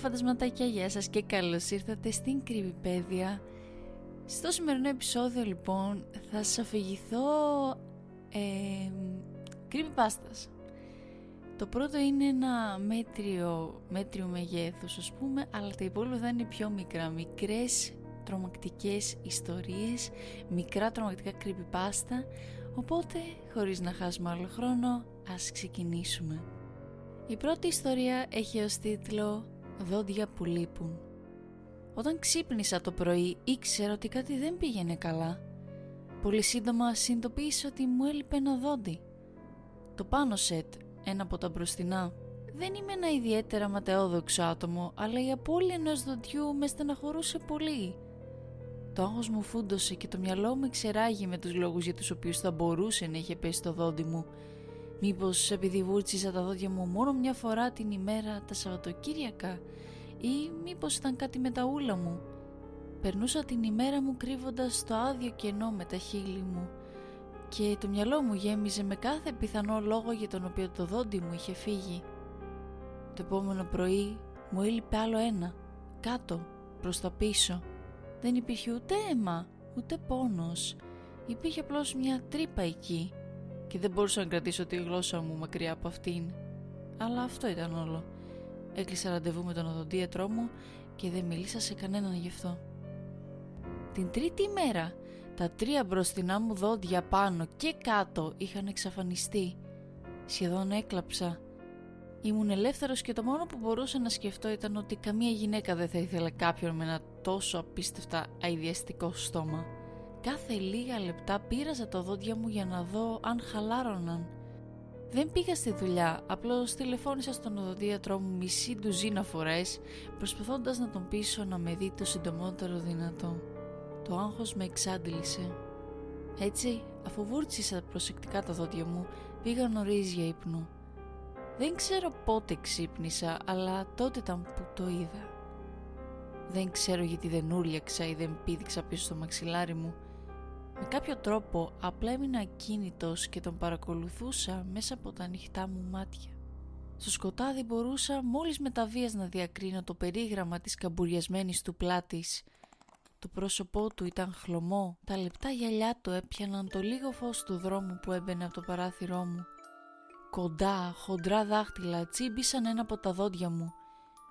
φαντασματάκια, γεια σας και καλώς ήρθατε στην Κρυβιπέδια. Στο σημερινό επεισόδιο λοιπόν θα σας αφηγηθώ ε, creepypastas. Το πρώτο είναι ένα μέτριο, μέτριο μεγέθους ας πούμε, αλλά τα υπόλοιπα θα είναι πιο μικρά, μικρές τρομακτικές ιστορίες, μικρά τρομακτικά creepypasta, οπότε χωρίς να χάσουμε άλλο χρόνο, ας ξεκινήσουμε. Η πρώτη ιστορία έχει ως τίτλο «Δόντια που λείπουν». Όταν ξύπνησα το πρωί ήξερα ότι κάτι δεν πήγαινε καλά. Πολύ σύντομα συνειδητοποίησα ότι μου έλειπε ένα δόντι. Το πάνω σετ, ένα από τα μπροστινά. Δεν είμαι ένα ιδιαίτερα ματαιόδοξο άτομο, αλλά η απώλεια ενός δοντιού με στεναχωρούσε πολύ. Το άγχος μου φούντωσε και το μυαλό μου εξεράγει με τους λόγους για τους οποίους θα μπορούσε να είχε πέσει το δόντι μου Μήπως επειδή βούρτσιζα τα δόντια μου μόνο μια φορά την ημέρα τα Σαββατοκύριακα ή μήπως ήταν κάτι με τα ούλα μου. Περνούσα την ημέρα μου κρύβοντας το άδειο κενό με τα χείλη μου και το μυαλό μου γέμιζε με κάθε πιθανό λόγο για τον οποίο το δόντι μου είχε φύγει. Το επόμενο πρωί μου έλειπε άλλο ένα, κάτω, προς τα πίσω. Δεν υπήρχε ούτε αίμα, ούτε πόνος. Υπήρχε απλώς μια τρύπα εκεί και δεν μπορούσα να κρατήσω τη γλώσσα μου μακριά από αυτήν. Αλλά αυτό ήταν όλο. Έκλεισα ραντεβού με τον οδοντίατρό μου και δεν μίλησα σε κανέναν γι' αυτό. Την τρίτη ημέρα, τα τρία μπροστινά μου δόντια πάνω και κάτω είχαν εξαφανιστεί. Σχεδόν έκλαψα. Ήμουν ελεύθερος και το μόνο που μπορούσα να σκεφτώ ήταν ότι καμία γυναίκα δεν θα ήθελε κάποιον με ένα τόσο απίστευτα αειδιαστικό στόμα. Κάθε λίγα λεπτά πήραζα τα δόντια μου για να δω αν χαλάρωναν. Δεν πήγα στη δουλειά, απλώς τηλεφώνησα στον οδοντίατρό μου μισή ντουζίνα φορές, προσπαθώντας να τον πείσω να με δει το συντομότερο δυνατό. Το άγχος με εξάντλησε. Έτσι, αφού βούρτσισα προσεκτικά τα δόντια μου, πήγα νωρίς για ύπνο. Δεν ξέρω πότε ξύπνησα, αλλά τότε ήταν που το είδα. Δεν ξέρω γιατί δεν ούρλιαξα ή δεν πήδηξα πίσω στο μαξιλάρι μου. Με κάποιο τρόπο απλά έμεινα ακίνητος και τον παρακολουθούσα μέσα από τα ανοιχτά μου μάτια. Στο σκοτάδι μπορούσα μόλις με τα βίας να διακρίνω το περίγραμμα της καμπουριασμένης του πλάτης. Το πρόσωπό του ήταν χλωμό, τα λεπτά γυαλιά του έπιαναν το λίγο φως του δρόμου που έμπαινε από το παράθυρό μου. Κοντά, χοντρά δάχτυλα τσίμπησαν ένα από τα δόντια μου.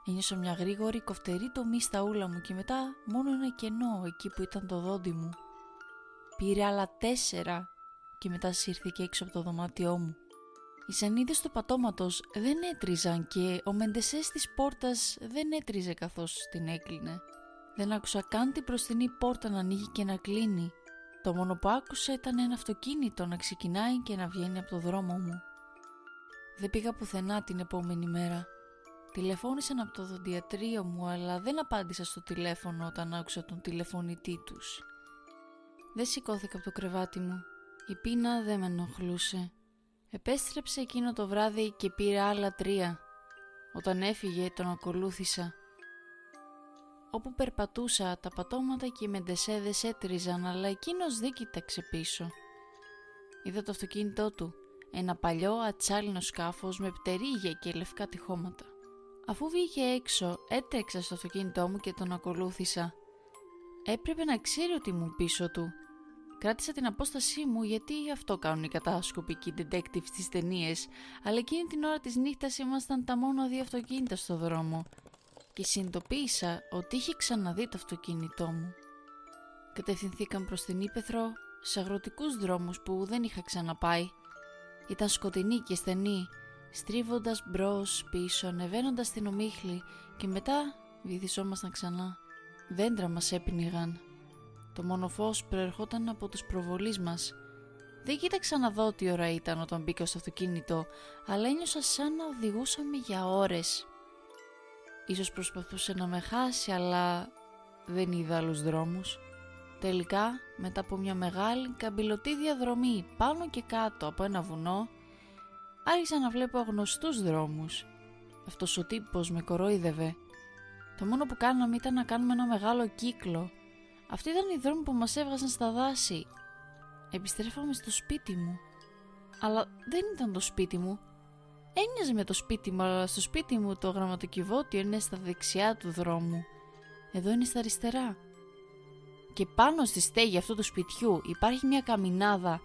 Ένιωσα μια γρήγορη κοφτερή τομή στα ούλα μου και μετά μόνο ένα κενό εκεί που ήταν το δόντι μου. Πήρε άλλα τέσσερα και μετά σύρθηκε έξω από το δωμάτιό μου. Οι σανίδες του πατώματος δεν έτριζαν και ο μεντεσές της πόρτας δεν έτριζε καθώς την έκλεινε. Δεν άκουσα καν την προστινή πόρτα να ανοίγει και να κλείνει. Το μόνο που άκουσα ήταν ένα αυτοκίνητο να ξεκινάει και να βγαίνει από το δρόμο μου. Δεν πήγα πουθενά την επόμενη μέρα. Τηλεφώνησαν από το δοντιατρίο μου αλλά δεν απάντησα στο τηλέφωνο όταν άκουσα τον τηλεφωνητή τους. Δεν σηκώθηκα από το κρεβάτι μου. Η πείνα δεν με ενοχλούσε. Επέστρεψε εκείνο το βράδυ και πήρε άλλα τρία. Όταν έφυγε τον ακολούθησα. Όπου περπατούσα τα πατώματα και οι μεντεσέδες έτριζαν αλλά εκείνος δεν κοίταξε πίσω. Είδα το αυτοκίνητό του. Ένα παλιό ατσάλινο σκάφος με πτερίγια και λευκά τυχώματα. Αφού βγήκε έξω έτρεξα στο αυτοκίνητό μου και τον ακολούθησα. Έπρεπε να ξέρει ότι ήμουν πίσω του. Κράτησα την απόστασή μου γιατί αυτό κάνουν οι κατάσκοποι και οι detectives στις ταινίες, αλλά εκείνη την ώρα της νύχτας ήμασταν τα μόνο δύο αυτοκίνητα στο δρόμο και συνειδητοποίησα ότι είχε ξαναδεί το αυτοκίνητό μου. Κατευθυνθήκαν προς την Ήπεθρο σε αγροτικούς δρόμους που δεν είχα ξαναπάει. Ήταν σκοτεινή και στενή, στρίβοντας μπρος πίσω, ανεβαίνοντας την ομίχλη και μετά βυθισόμασταν ξανά. Δέντρα μας έπνιγαν. Το μόνο φως προερχόταν από τους προβολείς μας. Δεν κοίταξα να δω τι ώρα ήταν όταν μπήκα στο αυτοκίνητο, αλλά ένιωσα σαν να οδηγούσαμε για ώρες. Ίσως προσπαθούσε να με χάσει, αλλά δεν είδα άλλους δρόμους. Τελικά, μετά από μια μεγάλη καμπυλωτή διαδρομή πάνω και κάτω από ένα βουνό, άρχισα να βλέπω γνωστούς δρόμους. Αυτός ο τύπος με κορόιδευε το μόνο που κάναμε ήταν να κάνουμε ένα μεγάλο κύκλο. Αυτοί ήταν οι δρόμοι που μας έβγαζαν στα δάση. Επιστρέφαμε στο σπίτι μου. Αλλά δεν ήταν το σπίτι μου. Έμοιαζε με το σπίτι μου, αλλά στο σπίτι μου το γραμματοκιβώτιο είναι στα δεξιά του δρόμου. Εδώ είναι στα αριστερά. Και πάνω στη στέγη αυτού του σπιτιού υπάρχει μια καμινάδα,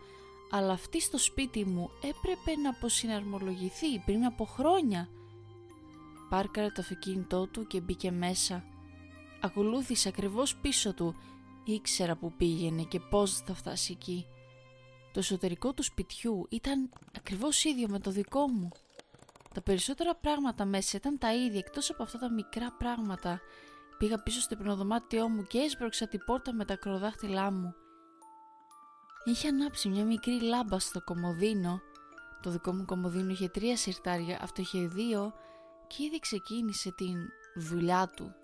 αλλά αυτή στο σπίτι μου έπρεπε να αποσυναρμολογηθεί πριν από χρόνια. Πάρκαρε το αυτοκίνητό του και μπήκε μέσα. Ακολούθησε ακριβώς πίσω του. Ήξερα που πήγαινε και πώς θα φτάσει εκεί. Το εσωτερικό του σπιτιού ήταν ακριβώς ίδιο με το δικό μου. Τα περισσότερα πράγματα μέσα ήταν τα ίδια εκτός από αυτά τα μικρά πράγματα. Πήγα πίσω στο υπνοδωμάτιό μου και έσπρωξα την πόρτα με τα κροδάχτυλά μου. Είχε ανάψει μια μικρή λάμπα στο κομμωδίνο. Το δικό μου κομμωδίνο είχε τρία σιρτάρια, αυτό είχε δύο και ήδη ξεκίνησε την δουλειά του.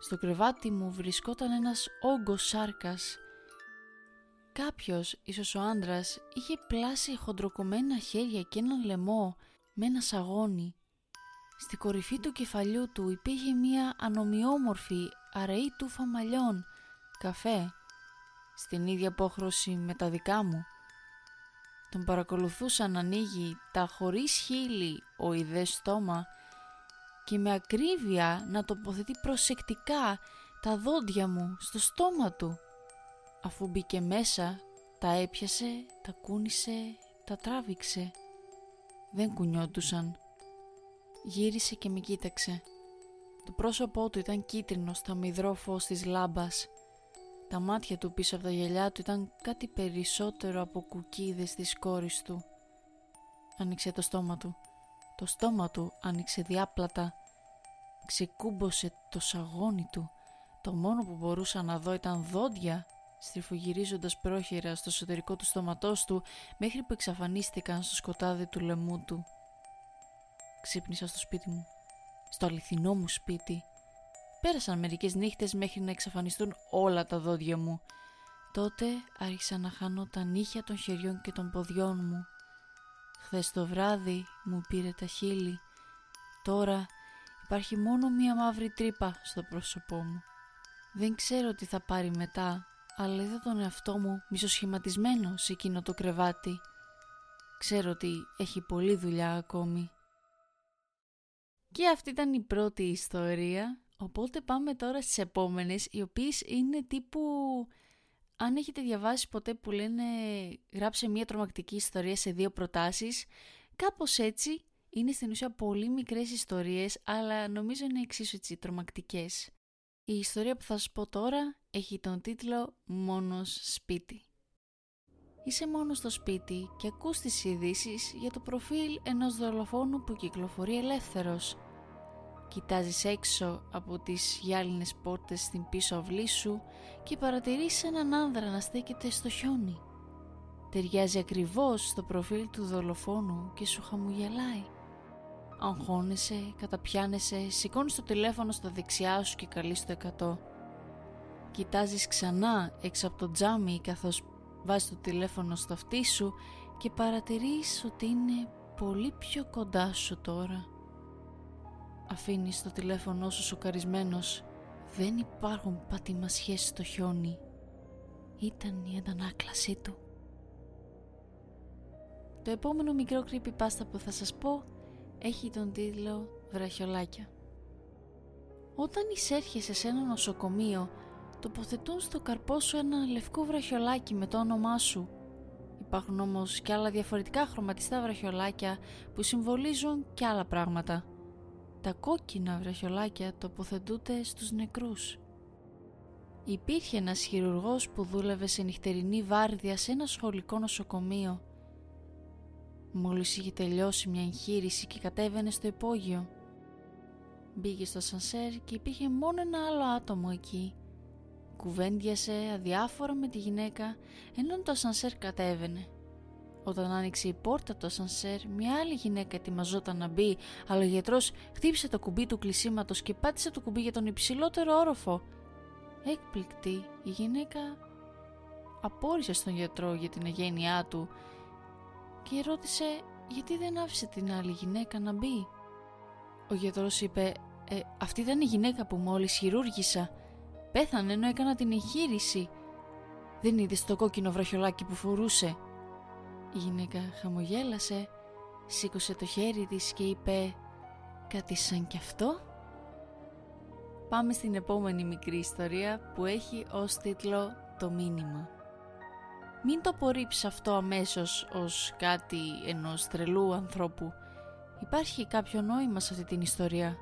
Στο κρεβάτι μου βρισκόταν ένας όγκος σάρκας. Κάποιος, ίσως ο άντρας, είχε πλάσει χοντροκομμένα χέρια και έναν λαιμό με ένα σαγόνι. Στη κορυφή του κεφαλιού του υπήρχε μία ανομοιόμορφη αραιή τούφα μαλλιών, καφέ, στην ίδια απόχρωση με τα δικά μου. Τον παρακολουθούσα να ανοίγει τα χωρίς χείλη ο ιδές στόμα και με ακρίβεια να τοποθετεί προσεκτικά τα δόντια μου στο στόμα του. Αφού μπήκε μέσα, τα έπιασε, τα κούνησε, τα τράβηξε. Δεν κουνιόντουσαν. Γύρισε και με κοίταξε. Το πρόσωπό του ήταν κίτρινο στα μυδρό φως της λάμπας. Τα μάτια του πίσω από τα γυαλιά του ήταν κάτι περισσότερο από κουκίδες της κόρης του. Άνοιξε το στόμα του. Το στόμα του άνοιξε διάπλατα. Ξεκούμπωσε το σαγόνι του. Το μόνο που μπορούσα να δω ήταν δόντια στριφογυρίζοντας πρόχειρα στο εσωτερικό του στόματός του μέχρι που εξαφανίστηκαν στο σκοτάδι του λαιμού του. Ξύπνησα στο σπίτι μου. Στο αληθινό μου σπίτι. Πέρασαν μερικές νύχτες μέχρι να εξαφανιστούν όλα τα δόντια μου. Τότε άρχισα να χάνω τα νύχια των χεριών και των ποδιών μου. Χθες το βράδυ μου πήρε τα χείλη. Τώρα υπάρχει μόνο μία μαύρη τρύπα στο πρόσωπό μου. Δεν ξέρω τι θα πάρει μετά, αλλά είδα τον εαυτό μου μισοσχηματισμένο σε εκείνο το κρεβάτι. Ξέρω ότι έχει πολλή δουλειά ακόμη. Και αυτή ήταν η πρώτη ιστορία, οπότε πάμε τώρα στις επόμενες, οι οποίες είναι τύπου... Αν έχετε διαβάσει ποτέ που λένε γράψε μια τρομακτική ιστορία σε δύο προτάσεις, κάπως έτσι είναι στην ουσία πολύ μικρές ιστορίες, αλλά νομίζω είναι εξίσου έτσι τρομακτικές. Η ιστορία που θα σας πω τώρα έχει τον τίτλο «Μόνος σπίτι». Είσαι μόνος στο σπίτι και ακούς τις ειδήσεις για το προφίλ ενός δολοφόνου που κυκλοφορεί ελεύθερος. Κοιτάζεις έξω από τις γυάλινες πόρτες στην πίσω αυλή σου και παρατηρείς έναν άνδρα να στέκεται στο χιόνι. Ταιριάζει ακριβώς στο προφίλ του δολοφόνου και σου χαμογελάει. Αγχώνεσαι, καταπιάνεσαι, σηκώνεις το τηλέφωνο στα δεξιά σου και καλείς το 100. Κοιτάζεις ξανά έξω από το τζάμι καθώς βάζεις το τηλέφωνο στο αυτί σου και παρατηρείς ότι είναι πολύ πιο κοντά σου τώρα. Αφήνεις το τηλέφωνο σου σοκαρισμένος. Δεν υπάρχουν πατημασιές στο χιόνι. Ήταν η αντανάκλασή του. Το επόμενο μικρό creepypasta που θα σας πω έχει τον τίτλο «Βραχιολάκια». Όταν εισέρχεσαι σε ένα νοσοκομείο, τοποθετούν στο καρπό σου ένα λευκό βραχιολάκι με το όνομά σου. Υπάρχουν όμως και άλλα διαφορετικά χρωματιστά βραχιολάκια που συμβολίζουν και άλλα πράγματα. Τα κόκκινα βραχιολάκια τοποθετούνται στους νεκρούς. Υπήρχε ένας χειρουργός που δούλευε σε νυχτερινή βάρδια σε ένα σχολικό νοσοκομείο Μόλις είχε τελειώσει μια εγχείρηση και κατέβαινε στο υπόγειο. Μπήκε στο σανσέρ και υπήρχε μόνο ένα άλλο άτομο εκεί. Κουβέντιασε αδιάφορα με τη γυναίκα ενώ το σανσέρ κατέβαινε. Όταν άνοιξε η πόρτα το σανσέρ, μια άλλη γυναίκα ετοιμαζόταν να μπει, αλλά ο γιατρός χτύπησε το κουμπί του κλεισίματος και πάτησε το κουμπί για τον υψηλότερο όροφο. Έκπληκτη, η γυναίκα απόρρισε στον γιατρό για την αγένειά του και ρώτησε γιατί δεν άφησε την άλλη γυναίκα να μπει. Ο γιατρός είπε «Ε, αυτή ήταν η γυναίκα που μόλις χειρούργησα. Πέθανε ενώ έκανα την εγχείρηση. Δεν είδες το κόκκινο βραχιολάκι που φορούσε. Η γυναίκα χαμογέλασε σήκωσε το χέρι της και είπε «Κάτι σαν κι αυτό» Πάμε στην επόμενη μικρή ιστορία που έχει ως τίτλο «Το μήνυμα». Μην το απορρίψεις αυτό αμέσως ως κάτι ενός τρελού ανθρώπου. Υπάρχει κάποιο νόημα σε αυτή την ιστορία.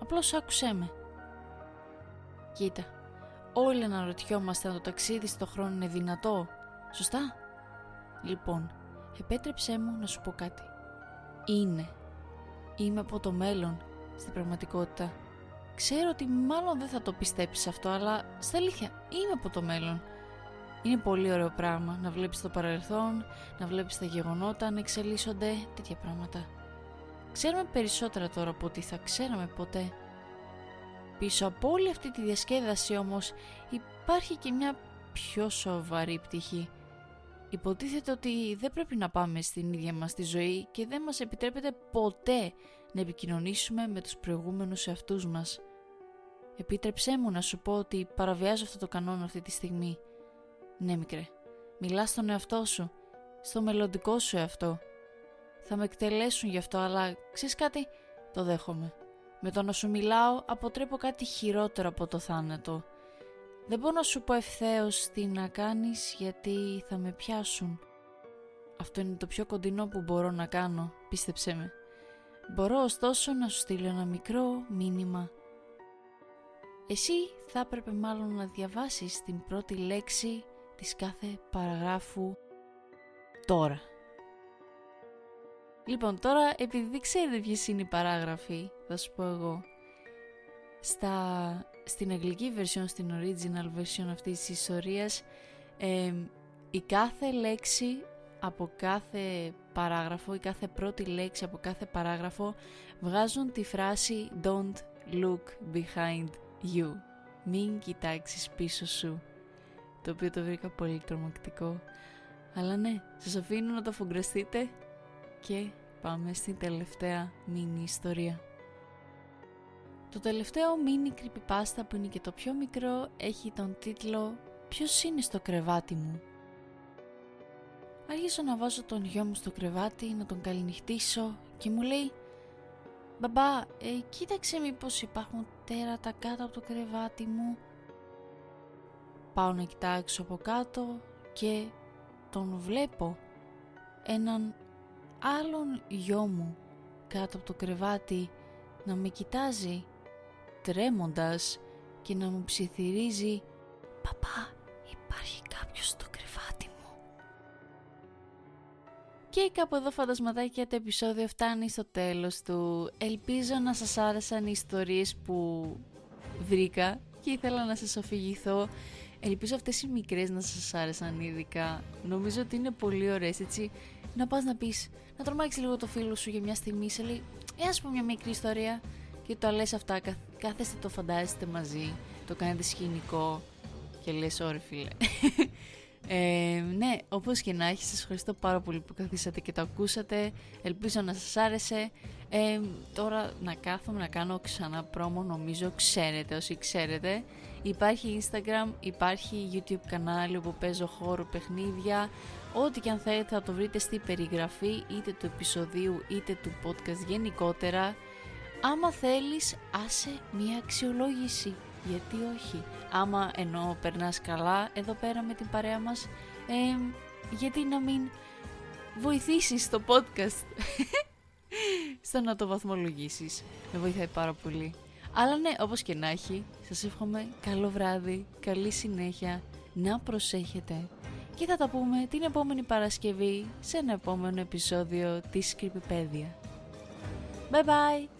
Απλώς άκουσέ με. Κοίτα, όλοι αναρωτιόμαστε αν το ταξίδι στο χρόνο είναι δυνατό. Σωστά; Λοιπόν, επέτρεψέ μου να σου πω κάτι. Είναι. Είμαι από το μέλλον στην πραγματικότητα. Ξέρω ότι μάλλον δεν θα το πιστέψεις αυτό, αλλά στα αλήθεια είμαι από το μέλλον. Είναι πολύ ωραίο πράγμα να βλέπεις το παρελθόν, να βλέπεις τα γεγονότα να εξελίσσονται, τέτοια πράγματα. Ξέρουμε περισσότερα τώρα από ό,τι θα ξέραμε ποτέ. Πίσω από όλη αυτή τη διασκέδαση όμως υπάρχει και μια πιο σοβαρή πτυχή. Υποτίθεται ότι δεν πρέπει να πάμε στην ίδια μας τη ζωή και δεν μας επιτρέπεται ποτέ να επικοινωνήσουμε με τους προηγούμενους εαυτούς μας. Επίτρεψέ μου να σου πω ότι παραβιάζω αυτό το κανόνα αυτή τη στιγμή. Ναι μικρέ, μιλάς στον εαυτό σου, στο μελλοντικό σου εαυτό. Θα με εκτελέσουν γι' αυτό, αλλά ξέρεις κάτι, το δέχομαι. Με το να σου μιλάω αποτρέπω κάτι χειρότερο από το θάνατο. Δεν μπορώ να σου πω ευθέως τι να κάνεις γιατί θα με πιάσουν. Αυτό είναι το πιο κοντινό που μπορώ να κάνω, πίστεψέ με. Μπορώ ωστόσο να σου στείλω ένα μικρό μήνυμα. Εσύ θα έπρεπε μάλλον να διαβάσεις την πρώτη λέξη της κάθε παραγράφου τώρα. Λοιπόν, τώρα επειδή δεν ξέρετε ποιες είναι οι παράγραφοι, θα σου πω εγώ. Στα, στην αγγλική version, στην original version αυτής της ιστορίας, η κάθε λέξη από κάθε παράγραφο, η κάθε πρώτη λέξη από κάθε παράγραφο βγάζουν τη φράση Don't look behind you. Μην κοιτάξεις πίσω σου το οποίο το βρήκα πολύ τρομακτικό. Αλλά ναι, σας αφήνω να το φογκραστείτε και πάμε στην τελευταία μίνι ιστορία. Το τελευταίο μίνι creepypasta που είναι και το πιο μικρό έχει τον τίτλο «Ποιος είναι στο κρεβάτι μου» Άρχισα να βάζω τον γιο μου στο κρεβάτι, να τον καληνυχτήσω και μου λέει «Μπαμπά, ε, κοίταξε μήπως υπάρχουν τέρατα κάτω από το κρεβάτι μου» Πάω να κοιτάξω από κάτω και τον βλέπω έναν άλλον γιο μου κάτω από το κρεβάτι να με κοιτάζει τρέμοντας και να μου ψιθυρίζει «Παπά, υπάρχει κάποιος στο κρεβάτι μου». Και κάπου εδώ φαντασματάκια το επεισόδιο φτάνει στο τέλος του. Ελπίζω να σας άρεσαν οι ιστορίες που βρήκα και ήθελα να σας αφηγηθώ Ελπίζω αυτές οι μικρές να σας άρεσαν ειδικά. Νομίζω ότι είναι πολύ ωραίες έτσι. Να πας να πεις, να τρομάξεις λίγο το φίλο σου για μια στιγμή, σε λέει, ε ας πούμε μια μικρή ιστορία και το λες αυτά, κάθεστε το φαντάζεστε μαζί, το κάνετε σκηνικό και λες ωρε φίλε. Ε, ναι, όπως και να έχει, σας ευχαριστώ πάρα πολύ που καθίσατε και το ακούσατε. Ελπίζω να σας άρεσε. Ε, τώρα να κάθομαι να κάνω ξανά πρόμο, νομίζω ξέρετε όσοι ξέρετε. Υπάρχει Instagram, υπάρχει YouTube κανάλι όπου παίζω χώρο παιχνίδια. Ό,τι και αν θέλετε θα το βρείτε στη περιγραφή είτε του επεισοδίου είτε του podcast γενικότερα. Άμα θέλεις άσε μια αξιολόγηση γιατί όχι; Άμα ενώ περνάς καλά εδώ πέρα με την παρέα μας, ε, γιατί να μην βοηθήσεις το podcast στο να το βαθμολογήσεις; Με βοηθάει πάρα πολύ. Αλλά ναι, όπως και να έχει, σας εύχομαι καλό βράδυ, καλή συνέχεια, να προσέχετε και θα τα πούμε την επόμενη Παρασκευή σε ένα επόμενο επεισόδιο της Creepypedia. Bye bye!